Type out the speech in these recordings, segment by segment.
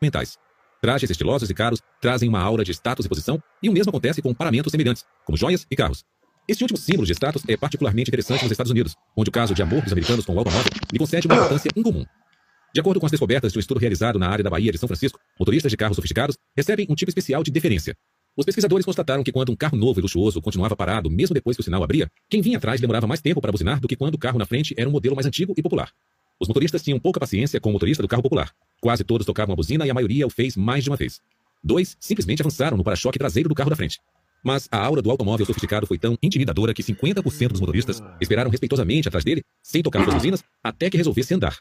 mentais. Trajes estilosos e caros trazem uma aura de status e posição, e o mesmo acontece com paramentos semelhantes, como joias e carros. Este último símbolo de status é particularmente interessante nos Estados Unidos, onde o caso de amor dos americanos com o automóvel lhe concede uma importância incomum. De acordo com as descobertas de um estudo realizado na área da Bahia de São Francisco, motoristas de carros sofisticados recebem um tipo especial de deferência. Os pesquisadores constataram que quando um carro novo e luxuoso continuava parado mesmo depois que o sinal abria, quem vinha atrás demorava mais tempo para buzinar do que quando o carro na frente era um modelo mais antigo e popular. Os motoristas tinham pouca paciência com o motorista do carro popular. Quase todos tocavam a buzina e a maioria o fez mais de uma vez. Dois simplesmente avançaram no para-choque traseiro do carro da frente. Mas a aura do automóvel sofisticado foi tão intimidadora que 50% dos motoristas esperaram respeitosamente atrás dele, sem tocar suas buzinas, até que resolvesse andar.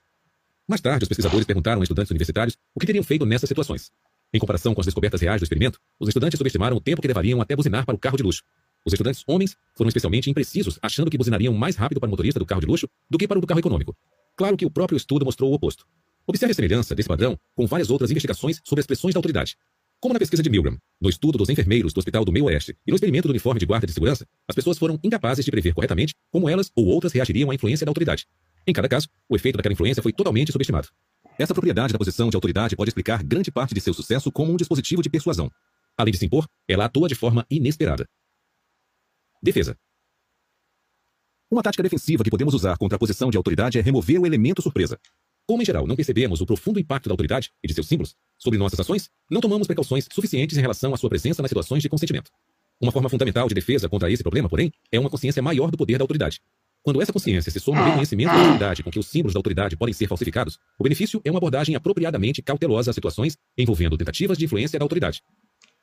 Mais tarde, os pesquisadores perguntaram a estudantes universitários o que teriam feito nessas situações. Em comparação com as descobertas reais do experimento, os estudantes subestimaram o tempo que levariam até buzinar para o carro de luxo. Os estudantes homens foram especialmente imprecisos, achando que buzinariam mais rápido para o motorista do carro de luxo do que para o do carro econômico. Claro que o próprio estudo mostrou o oposto. Observe a semelhança desse padrão com várias outras investigações sobre as pressões da autoridade. Como na pesquisa de Milgram, no estudo dos enfermeiros do Hospital do Meio Oeste e no experimento do uniforme de guarda de segurança, as pessoas foram incapazes de prever corretamente como elas ou outras reagiriam à influência da autoridade. Em cada caso, o efeito daquela influência foi totalmente subestimado. Essa propriedade da posição de autoridade pode explicar grande parte de seu sucesso como um dispositivo de persuasão. Além de se impor, ela atua de forma inesperada. Defesa. Uma tática defensiva que podemos usar contra a posição de autoridade é remover o elemento surpresa. Como em geral não percebemos o profundo impacto da autoridade e de seus símbolos sobre nossas ações, não tomamos precauções suficientes em relação à sua presença nas situações de consentimento. Uma forma fundamental de defesa contra esse problema, porém, é uma consciência maior do poder da autoridade. Quando essa consciência se soma ao reconhecimento da autoridade com que os símbolos da autoridade podem ser falsificados, o benefício é uma abordagem apropriadamente cautelosa às situações envolvendo tentativas de influência da autoridade.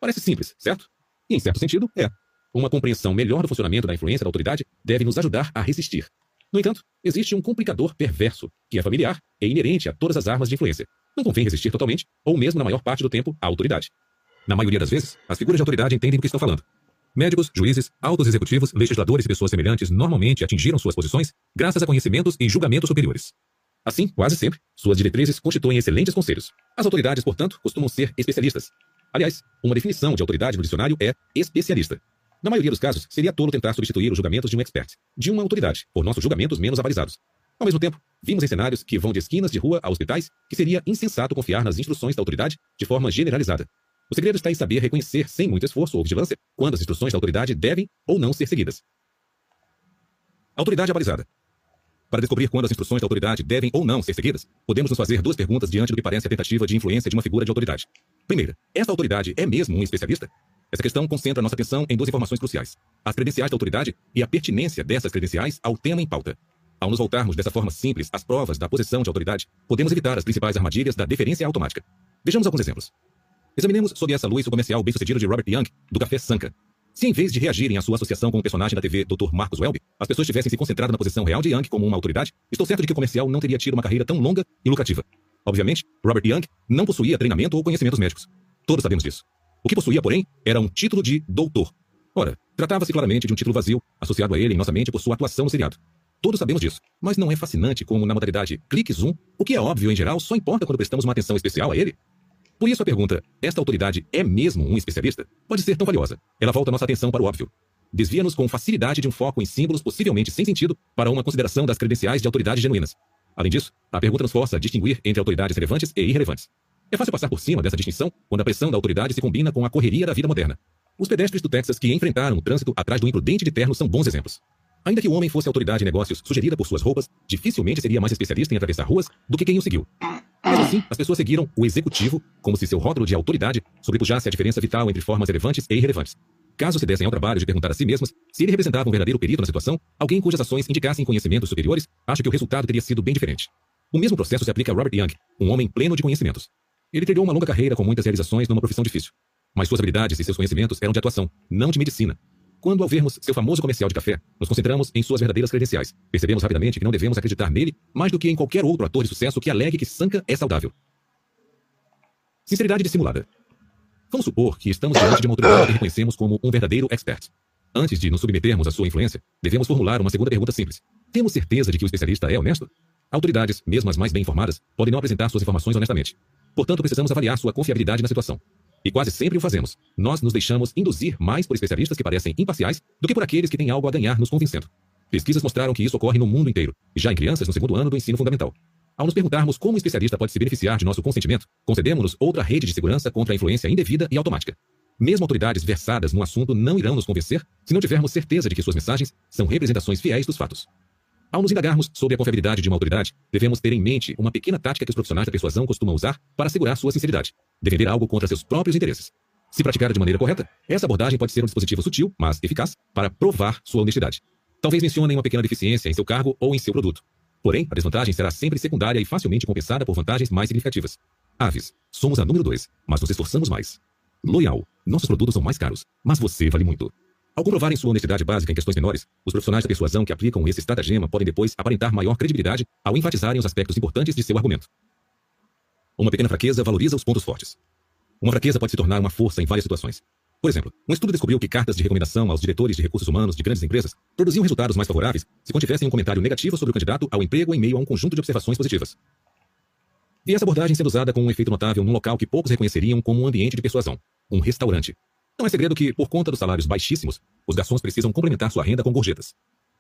Parece simples, certo? E, em certo sentido, é. Uma compreensão melhor do funcionamento da influência da autoridade deve nos ajudar a resistir. No entanto, existe um complicador perverso, que é familiar e inerente a todas as armas de influência. Não convém resistir totalmente, ou mesmo na maior parte do tempo, à autoridade. Na maioria das vezes, as figuras de autoridade entendem do que estão falando. Médicos, juízes, altos executivos, legisladores e pessoas semelhantes normalmente atingiram suas posições graças a conhecimentos e julgamentos superiores. Assim, quase sempre, suas diretrizes constituem excelentes conselhos. As autoridades, portanto, costumam ser especialistas. Aliás, uma definição de autoridade no dicionário é especialista. Na maioria dos casos, seria tolo tentar substituir os julgamentos de um expert, de uma autoridade, por nossos julgamentos menos avalizados. Ao mesmo tempo, vimos em cenários que vão de esquinas de rua a hospitais que seria insensato confiar nas instruções da autoridade de forma generalizada. O segredo está em saber reconhecer, sem muito esforço ou vigilância, quando as instruções da autoridade devem ou não ser seguidas. Autoridade abalizada. Para descobrir quando as instruções da autoridade devem ou não ser seguidas, podemos nos fazer duas perguntas diante do que parece a tentativa de influência de uma figura de autoridade. Primeira, esta autoridade é mesmo um especialista? Essa questão concentra nossa atenção em duas informações cruciais: as credenciais da autoridade e a pertinência dessas credenciais ao tema em pauta. Ao nos voltarmos dessa forma simples às provas da posição de autoridade, podemos evitar as principais armadilhas da deferência automática. Vejamos alguns exemplos. Examinemos sob essa luz o comercial bem-sucedido de Robert Young, do Café Sanka. Se em vez de reagirem à sua associação com o personagem da TV Dr. Marcos Welby, as pessoas tivessem se concentrado na posição real de Young como uma autoridade, estou certo de que o comercial não teria tido uma carreira tão longa e lucrativa. Obviamente, Robert Young não possuía treinamento ou conhecimentos médicos. Todos sabemos disso. O que possuía, porém, era um título de doutor. Ora, tratava-se claramente de um título vazio, associado a ele em nossa mente por sua atuação no seriado. Todos sabemos disso, mas não é fascinante como na modalidade clique zoom, o que é óbvio em geral só importa quando prestamos uma atenção especial a ele? Por isso a pergunta, esta autoridade é mesmo um especialista? Pode ser tão valiosa. Ela volta nossa atenção para o óbvio. Desvia-nos com facilidade de um foco em símbolos possivelmente sem sentido para uma consideração das credenciais de autoridade genuínas. Além disso, a pergunta nos força a distinguir entre autoridades relevantes e irrelevantes. É fácil passar por cima dessa distinção quando a pressão da autoridade se combina com a correria da vida moderna. Os pedestres do Texas que enfrentaram o trânsito atrás do imprudente de terno são bons exemplos. Ainda que o homem fosse autoridade em negócios sugerida por suas roupas, dificilmente seria mais especialista em atravessar ruas do que quem o seguiu. Mesmo assim, as pessoas seguiram o executivo como se seu rótulo de autoridade sobrepujasse a diferença vital entre formas relevantes e irrelevantes. Caso se dessem ao trabalho de perguntar a si mesmas se ele representava um verdadeiro perito na situação, alguém cujas ações indicassem conhecimentos superiores acha que o resultado teria sido bem diferente. O mesmo processo se aplica a Robert Young, um homem pleno de conhecimentos. Ele trilhou uma longa carreira com muitas realizações numa profissão difícil. Mas suas habilidades e seus conhecimentos eram de atuação, não de medicina, quando, ao vermos seu famoso comercial de café, nos concentramos em suas verdadeiras credenciais, percebemos rapidamente que não devemos acreditar nele mais do que em qualquer outro ator de sucesso que alegue que Sanka é saudável. Sinceridade dissimulada. Vamos supor que estamos diante de uma autoridade que reconhecemos como um verdadeiro expert. Antes de nos submetermos à sua influência, devemos formular uma segunda pergunta simples. Temos certeza de que o especialista é honesto? Autoridades, mesmo as mais bem informadas, podem não apresentar suas informações honestamente. Portanto, precisamos avaliar sua confiabilidade na situação. E quase sempre o fazemos. Nós nos deixamos induzir mais por especialistas que parecem imparciais do que por aqueles que têm algo a ganhar nos convencendo. Pesquisas mostraram que isso ocorre no mundo inteiro, e já em crianças no segundo ano do ensino fundamental. Ao nos perguntarmos como um especialista pode se beneficiar de nosso consentimento, concedemos-nos outra rede de segurança contra a influência indevida e automática. Mesmo autoridades versadas no assunto não irão nos convencer se não tivermos certeza de que suas mensagens são representações fiéis dos fatos. Ao nos indagarmos sobre a confiabilidade de uma autoridade, devemos ter em mente uma pequena tática que os profissionais da persuasão costumam usar para assegurar sua sinceridade: defender algo contra seus próprios interesses. Se praticada de maneira correta, essa abordagem pode ser um dispositivo sutil, mas eficaz, para provar sua honestidade. Talvez mencionem uma pequena deficiência em seu cargo ou em seu produto. Porém, a desvantagem será sempre secundária e facilmente compensada por vantagens mais significativas. Aves, somos a número dois, mas nos esforçamos mais. Loyal, nossos produtos são mais caros, mas você vale muito. Ao comprovarem sua honestidade básica em questões menores, os profissionais da persuasão que aplicam esse estratagema podem depois aparentar maior credibilidade ao enfatizarem os aspectos importantes de seu argumento. Uma pequena fraqueza valoriza os pontos fortes. Uma fraqueza pode se tornar uma força em várias situações. Por exemplo, um estudo descobriu que cartas de recomendação aos diretores de recursos humanos de grandes empresas produziam resultados mais favoráveis se contivessem um comentário negativo sobre o candidato ao emprego em meio a um conjunto de observações positivas. E essa abordagem sendo usada com um efeito notável num local que poucos reconheceriam como um ambiente de persuasão, um restaurante. Não é segredo que, por conta dos salários baixíssimos, os garçons precisam complementar sua renda com gorjetas.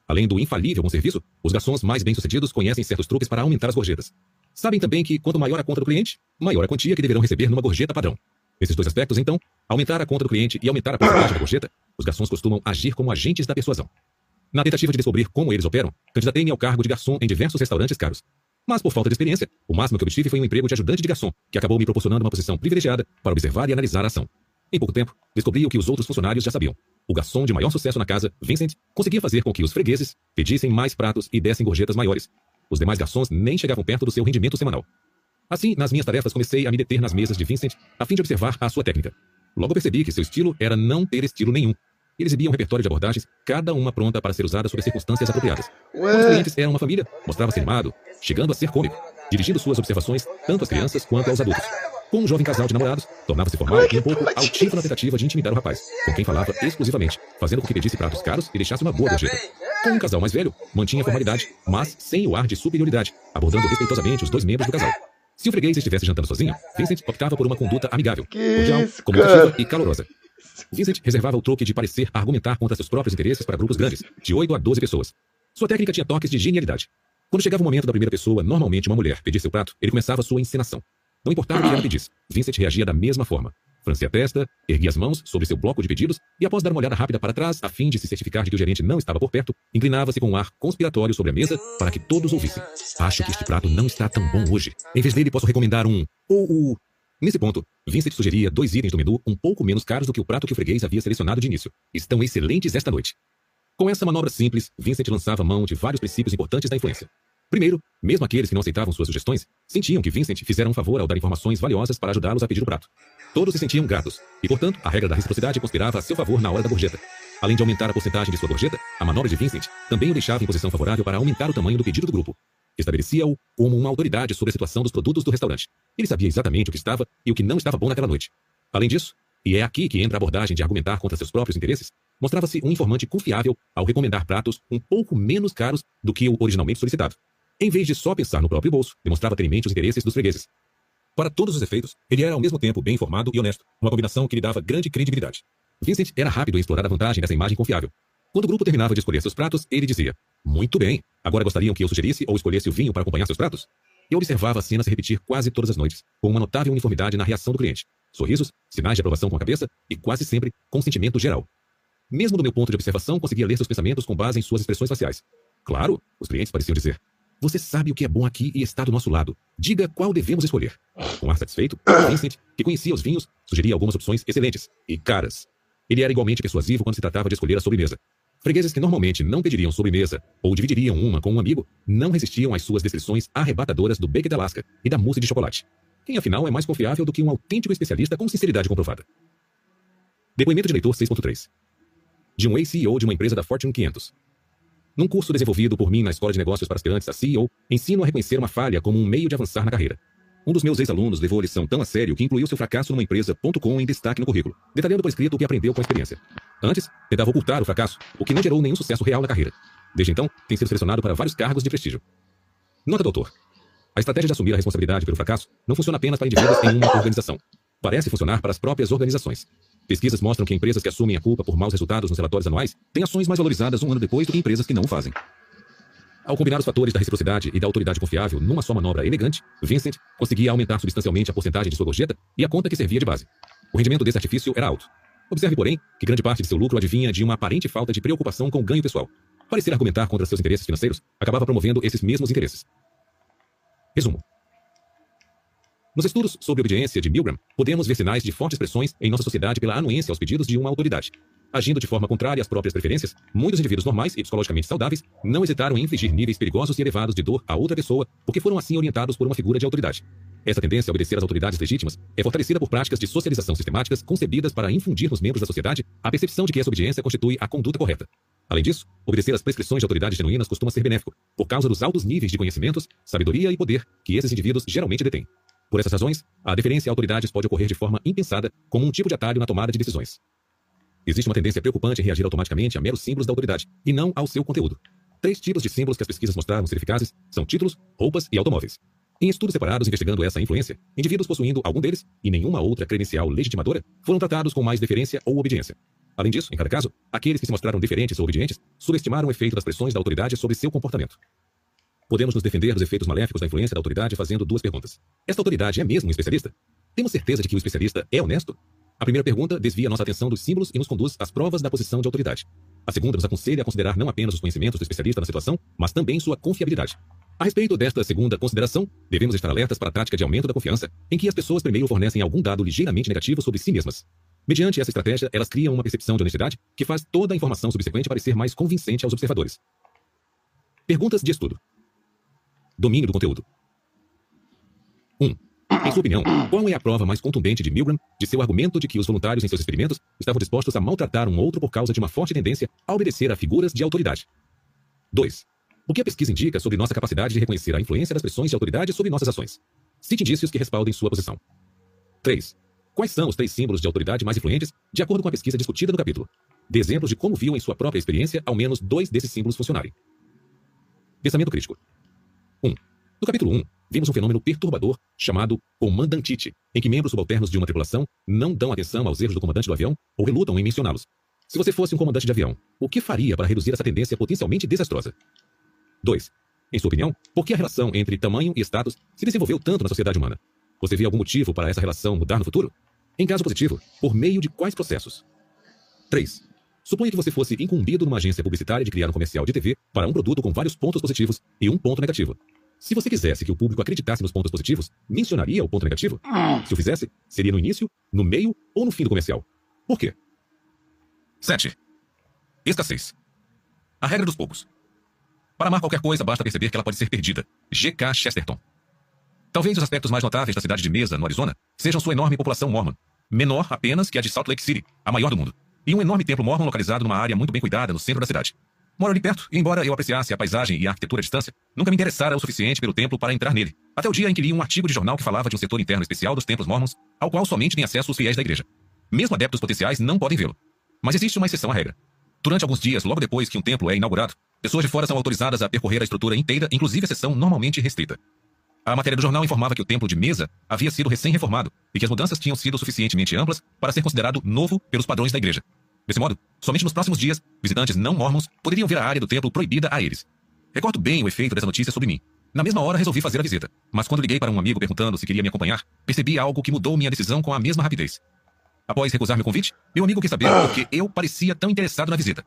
Além do infalível bom serviço, os garçons mais bem-sucedidos conhecem certos truques para aumentar as gorjetas. Sabem também que, quanto maior a conta do cliente, maior a quantia que deverão receber numa gorjeta padrão. Nesses dois aspectos, então, aumentar a conta do cliente e aumentar a porcentagem da gorjeta, os garçons costumam agir como agentes da persuasão. Na tentativa de descobrir como eles operam, candidatei-me ao cargo de garçom em diversos restaurantes caros. Mas por falta de experiência, o máximo que obtive foi um emprego de ajudante de garçom, que acabou me proporcionando uma posição privilegiada para observar e analisar a ação. Em pouco tempo, descobri o que os outros funcionários já sabiam. O garçom de maior sucesso na casa, Vincent, conseguia fazer com que os fregueses pedissem mais pratos e dessem gorjetas maiores. Os demais garçons nem chegavam perto do seu rendimento semanal. Assim, nas minhas tarefas, comecei a me deter nas mesas de Vincent a fim de observar a sua técnica. Logo percebi que seu estilo era não ter estilo nenhum. Ele exibia um repertório de abordagens, cada uma pronta para ser usada sob as circunstâncias apropriadas. Quando os clientes eram uma família, mostrava-se animado, chegando a ser cômico, dirigindo suas observações tanto às crianças quanto aos adultos. Com um jovem casal de namorados, tornava-se formal e um pouco altivo na tentativa de intimidar o rapaz, com quem falava exclusivamente, fazendo com que pedisse pratos caros e deixasse uma boa gorjeta. Com um casal mais velho, mantinha a formalidade, mas sem o ar de superioridade, abordando respeitosamente os dois membros do casal. Se o freguês estivesse jantando sozinho, Vincent optava por uma conduta amigável, cordial, comunicativa e calorosa. Vincent reservava o troque de parecer argumentar contra seus próprios interesses para grupos grandes, de 8 a 12 pessoas. Sua técnica tinha toques de genialidade. Quando chegava o momento da primeira pessoa, normalmente uma mulher, pedir seu prato, ele começava sua encenação. Não importava o que ela pedisse, Vincent reagia da mesma forma. Francia a testa, erguia as mãos sobre seu bloco de pedidos e, após dar uma olhada rápida para trás, a fim de se certificar de que o gerente não estava por perto, inclinava-se com um ar conspiratório sobre a mesa para que todos ouvissem. Acho que este prato não está tão bom hoje. Em vez dele, posso recomendar um. Ou o. Nesse ponto, Vincent sugeria dois itens do menu um pouco menos caros do que o prato que o freguês havia selecionado de início. Estão excelentes esta noite. Com essa manobra simples, Vincent lançava mão de vários princípios importantes da influência. Primeiro, mesmo aqueles que não aceitavam suas sugestões, sentiam que Vincent fizera um favor ao dar informações valiosas para ajudá-los a pedir o prato. Todos se sentiam gratos, e portanto, a regra da reciprocidade conspirava a seu favor na hora da gorjeta. Além de aumentar a porcentagem de sua gorjeta, a manobra de Vincent também o deixava em posição favorável para aumentar o tamanho do pedido do grupo. Estabelecia-o como uma autoridade sobre a situação dos produtos do restaurante. Ele sabia exatamente o que estava e o que não estava bom naquela noite. Além disso, e é aqui que entra a abordagem de argumentar contra seus próprios interesses, mostrava-se um informante confiável ao recomendar pratos um pouco menos caros do que o originalmente solicitado. Em vez de só pensar no próprio bolso, demonstrava ter em mente os interesses dos fregueses. Para todos os efeitos, ele era ao mesmo tempo bem informado e honesto, uma combinação que lhe dava grande credibilidade. Vincent era rápido em explorar a vantagem dessa imagem confiável. Quando o grupo terminava de escolher seus pratos, ele dizia: Muito bem, agora gostariam que eu sugerisse ou escolhesse o vinho para acompanhar seus pratos? Eu observava a cena se repetir quase todas as noites, com uma notável uniformidade na reação do cliente. Sorrisos, sinais de aprovação com a cabeça e quase sempre consentimento geral. Mesmo do meu ponto de observação, conseguia ler seus pensamentos com base em suas expressões faciais. Claro, os clientes pareciam dizer: você sabe o que é bom aqui e está do nosso lado. Diga qual devemos escolher. Com ar satisfeito, Vincent, que conhecia os vinhos, sugeria algumas opções excelentes e caras. Ele era igualmente persuasivo quando se tratava de escolher a sobremesa. Fregueses que normalmente não pediriam sobremesa ou dividiriam uma com um amigo, não resistiam às suas descrições arrebatadoras do bacon de Alaska e da mousse de chocolate. Quem afinal é mais confiável do que um autêntico especialista com sinceridade comprovada? Depoimento de leitor 6.3 De um ex-CEO de uma empresa da Fortune 500. Num curso desenvolvido por mim na Escola de Negócios para Aspirantes a CEO, ensino a reconhecer uma falha como um meio de avançar na carreira. Um dos meus ex-alunos levou a lição tão a sério que incluiu seu fracasso numa empresa.com em destaque no currículo, detalhando por escrito o que aprendeu com a experiência. Antes, tentava ocultar o fracasso, o que não gerou nenhum sucesso real na carreira. Desde então, tem sido selecionado para vários cargos de prestígio. Nota, doutor. A estratégia de assumir a responsabilidade pelo fracasso não funciona apenas para indivíduos em uma organização. Parece funcionar para as próprias organizações. Pesquisas mostram que empresas que assumem a culpa por maus resultados nos relatórios anuais têm ações mais valorizadas um ano depois do que empresas que não o fazem. Ao combinar os fatores da reciprocidade e da autoridade confiável numa só manobra elegante, Vincent conseguia aumentar substancialmente a porcentagem de sua gorjeta e a conta que servia de base. O rendimento desse artifício era alto. Observe, porém, que grande parte de seu lucro advinha de uma aparente falta de preocupação com o ganho pessoal. Parecer argumentar contra seus interesses financeiros acabava promovendo esses mesmos interesses. Resumo. Nos estudos sobre obediência de Milgram, podemos ver sinais de fortes pressões em nossa sociedade pela anuência aos pedidos de uma autoridade. Agindo de forma contrária às próprias preferências, muitos indivíduos normais e psicologicamente saudáveis não hesitaram em infligir níveis perigosos e elevados de dor a outra pessoa porque foram assim orientados por uma figura de autoridade. Essa tendência a obedecer às autoridades legítimas é fortalecida por práticas de socialização sistemáticas concebidas para infundir nos membros da sociedade a percepção de que essa obediência constitui a conduta correta. Além disso, obedecer às prescrições de autoridades genuínas costuma ser benéfico, por causa dos altos níveis de conhecimentos, sabedoria e poder que esses indivíduos geralmente detêm. Por essas razões, a deferência a autoridades pode ocorrer de forma impensada, como um tipo de atalho na tomada de decisões. Existe uma tendência preocupante em reagir automaticamente a meros símbolos da autoridade, e não ao seu conteúdo. Três tipos de símbolos que as pesquisas mostraram ser eficazes são títulos, roupas e automóveis. Em estudos separados investigando essa influência, indivíduos possuindo algum deles e nenhuma outra credencial legitimadora foram tratados com mais deferência ou obediência. Além disso, em cada caso, aqueles que se mostraram deferentes ou obedientes subestimaram o efeito das pressões da autoridade sobre seu comportamento. Podemos nos defender dos efeitos maléficos da influência da autoridade fazendo duas perguntas. Esta autoridade é mesmo um especialista? Temos certeza de que o especialista é honesto? A primeira pergunta desvia nossa atenção dos símbolos e nos conduz às provas da posição de autoridade. A segunda nos aconselha a considerar não apenas os conhecimentos do especialista na situação, mas também sua confiabilidade. A respeito desta segunda consideração, devemos estar alertas para a tática de aumento da confiança, em que as pessoas primeiro fornecem algum dado ligeiramente negativo sobre si mesmas. Mediante essa estratégia, elas criam uma percepção de honestidade que faz toda a informação subsequente parecer mais convincente aos observadores. Perguntas de estudo. Domínio do conteúdo. 1. Um, em sua opinião, qual é a prova mais contundente de Milgram de seu argumento de que os voluntários em seus experimentos estavam dispostos a maltratar um outro por causa de uma forte tendência a obedecer a figuras de autoridade? 2. O que a pesquisa indica sobre nossa capacidade de reconhecer a influência das pressões de autoridade sobre nossas ações? Cite indícios que respaldem sua posição. 3. Quais são os três símbolos de autoridade mais influentes, de acordo com a pesquisa discutida no capítulo? Dê exemplos de como viu em sua própria experiência ao menos dois desses símbolos funcionarem. Pensamento crítico. 1. No capítulo 1, vimos um fenômeno perturbador chamado comandantite, em que membros subalternos de uma tripulação não dão atenção aos erros do comandante do avião ou relutam em mencioná-los. Se você fosse um comandante de avião, o que faria para reduzir essa tendência potencialmente desastrosa? 2. Em sua opinião, por que a relação entre tamanho e status se desenvolveu tanto na sociedade humana? Você vê algum motivo para essa relação mudar no futuro? Em caso positivo, por meio de quais processos? 3. Suponha que você fosse incumbido numa agência publicitária de criar um comercial de TV para um produto com vários pontos positivos e um ponto negativo. Se você quisesse que o público acreditasse nos pontos positivos, mencionaria o ponto negativo? Se o fizesse, seria no início, no meio ou no fim do comercial. Por quê? 7. Escassez. A regra dos poucos. Para amar qualquer coisa, basta perceber que ela pode ser perdida. G.K. Chesterton. Talvez os aspectos mais notáveis da cidade de Mesa, no Arizona, sejam sua enorme população mormon. Menor apenas que a de Salt Lake City, a maior do mundo. E um enorme templo mormon localizado numa área muito bem cuidada no centro da cidade. Moro ali perto, e embora eu apreciasse a paisagem e a arquitetura à distância, nunca me interessara o suficiente pelo templo para entrar nele. Até o dia em que li um artigo de jornal que falava de um setor interno especial dos templos mormons, ao qual somente têm acesso os fiéis da igreja. Mesmo adeptos potenciais não podem vê-lo. Mas existe uma exceção à regra. Durante alguns dias, logo depois que um templo é inaugurado, pessoas de fora são autorizadas a percorrer a estrutura inteira, inclusive a seção normalmente restrita. A matéria do jornal informava que o templo de Mesa havia sido recém-reformado e que as mudanças tinham sido suficientemente amplas para ser considerado novo pelos padrões da igreja. Desse modo, somente nos próximos dias, visitantes não mormons poderiam ver a área do templo proibida a eles. Recordo bem o efeito dessa notícia sobre mim. Na mesma hora resolvi fazer a visita, mas quando liguei para um amigo perguntando se queria me acompanhar, percebi algo que mudou minha decisão com a mesma rapidez. Após recusar meu convite, meu amigo quis saber por que eu parecia tão interessado na visita.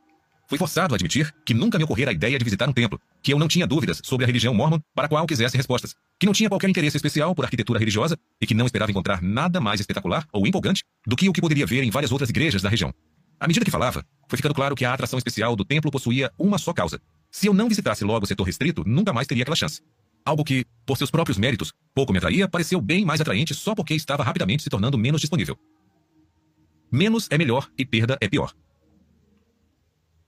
Fui forçado a admitir que nunca me ocorrera a ideia de visitar um templo, que eu não tinha dúvidas sobre a religião mormon para a qual quisesse respostas, que não tinha qualquer interesse especial por arquitetura religiosa e que não esperava encontrar nada mais espetacular ou empolgante do que o que poderia ver em várias outras igrejas da região. À medida que falava, foi ficando claro que a atração especial do templo possuía uma só causa. Se eu não visitasse logo o setor restrito, nunca mais teria aquela chance. Algo que, por seus próprios méritos, pouco me atraía, pareceu bem mais atraente só porque estava rapidamente se tornando menos disponível. Menos é melhor e perda é pior.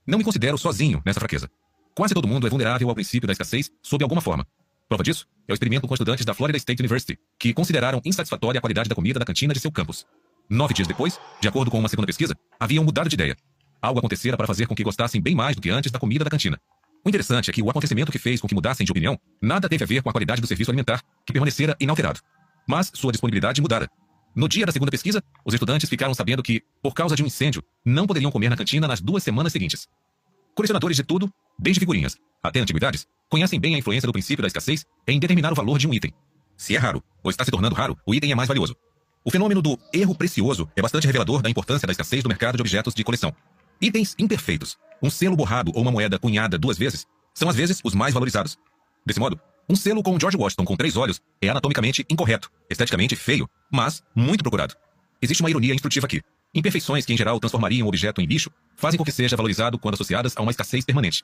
Não me considero sozinho nessa fraqueza. Quase todo mundo é vulnerável ao princípio da escassez sob alguma forma. Prova disso é o experimento com estudantes da Florida State University, que consideraram insatisfatória a qualidade da comida da cantina de seu campus. Nove dias depois, de acordo com uma segunda pesquisa, haviam mudado de ideia. Algo acontecera para fazer com que gostassem bem mais do que antes da comida da cantina. O interessante é que o acontecimento que fez com que mudassem de opinião nada teve a ver com a qualidade do serviço alimentar, que permanecera inalterado. Mas sua disponibilidade mudara. No dia da segunda pesquisa, os estudantes ficaram sabendo que, por causa de um incêndio, não poderiam comer na cantina nas duas semanas seguintes. Colecionadores de tudo, desde figurinhas, até antiguidades, conhecem bem a influência do princípio da escassez em determinar o valor de um item. Se é raro, ou está se tornando raro, o item é mais valioso. O fenômeno do erro precioso é bastante revelador da importância da escassez do mercado de objetos de coleção. Itens imperfeitos, um selo borrado ou uma moeda cunhada duas vezes, são às vezes os mais valorizados. Desse modo, um selo com George Washington com três olhos é anatomicamente incorreto, esteticamente feio, mas muito procurado. Existe uma ironia instrutiva aqui. Imperfeições que, em geral, transformariam o objeto em bicho fazem com que seja valorizado quando associadas a uma escassez permanente.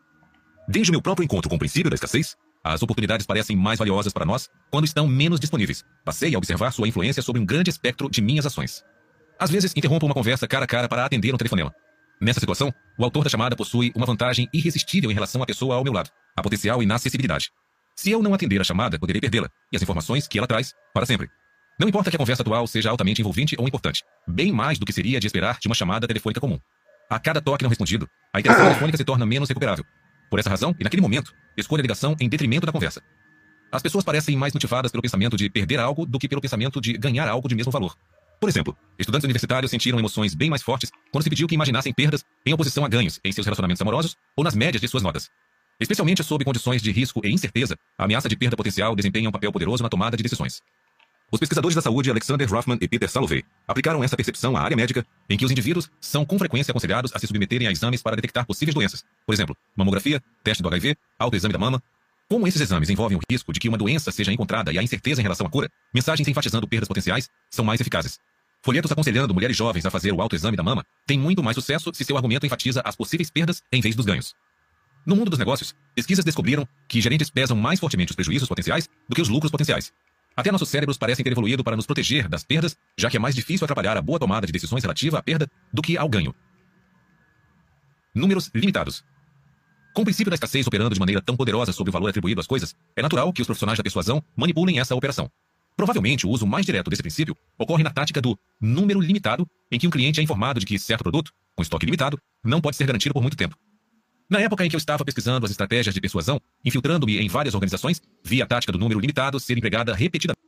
Desde o meu próprio encontro com o princípio da escassez, as oportunidades parecem mais valiosas para nós quando estão menos disponíveis. Passei a observar sua influência sobre um grande espectro de minhas ações. Às vezes, interrompo uma conversa cara a cara para atender um telefonema. Nessa situação, o autor da chamada possui uma vantagem irresistível em relação à pessoa ao meu lado, a potencial inacessibilidade. Se eu não atender a chamada, poderei perdê-la e as informações que ela traz para sempre. Não importa que a conversa atual seja altamente envolvente ou importante, bem mais do que seria de esperar de uma chamada telefônica comum. A cada toque não respondido, a interação telefônica se torna menos recuperável, por essa razão, e naquele momento, escolha a ligação em detrimento da conversa. As pessoas parecem mais motivadas pelo pensamento de perder algo do que pelo pensamento de ganhar algo de mesmo valor. Por exemplo, estudantes universitários sentiram emoções bem mais fortes quando se pediu que imaginassem perdas em oposição a ganhos em seus relacionamentos amorosos ou nas médias de suas notas. Especialmente sob condições de risco e incerteza, a ameaça de perda potencial desempenha um papel poderoso na tomada de decisões. Os pesquisadores da saúde Alexander Rothman e Peter Salovey aplicaram essa percepção à área médica, em que os indivíduos são com frequência aconselhados a se submeterem a exames para detectar possíveis doenças. Por exemplo, mamografia, teste do HIV, autoexame da mama. Como esses exames envolvem o risco de que uma doença seja encontrada e a incerteza em relação à cura, mensagens enfatizando perdas potenciais são mais eficazes. Folhetos aconselhando mulheres jovens a fazer o autoexame da mama têm muito mais sucesso se seu argumento enfatiza as possíveis perdas em vez dos ganhos. No mundo dos negócios, pesquisas descobriram que gerentes pesam mais fortemente os prejuízos potenciais do que os lucros potenciais. Até nossos cérebros parecem ter evoluído para nos proteger das perdas, já que é mais difícil atrapalhar a boa tomada de decisões relativa à perda do que ao ganho. Números limitados. Com o princípio da escassez operando de maneira tão poderosa sobre o valor atribuído às coisas, é natural que os profissionais da persuasão manipulem essa operação. Provavelmente o uso mais direto desse princípio ocorre na tática do número limitado, em que um cliente é informado de que certo produto, com estoque limitado, não pode ser garantido por muito tempo. Na época em que eu estava pesquisando as estratégias de persuasão, infiltrando-me em várias organizações, vi a tática do número limitado ser empregada repetidamente.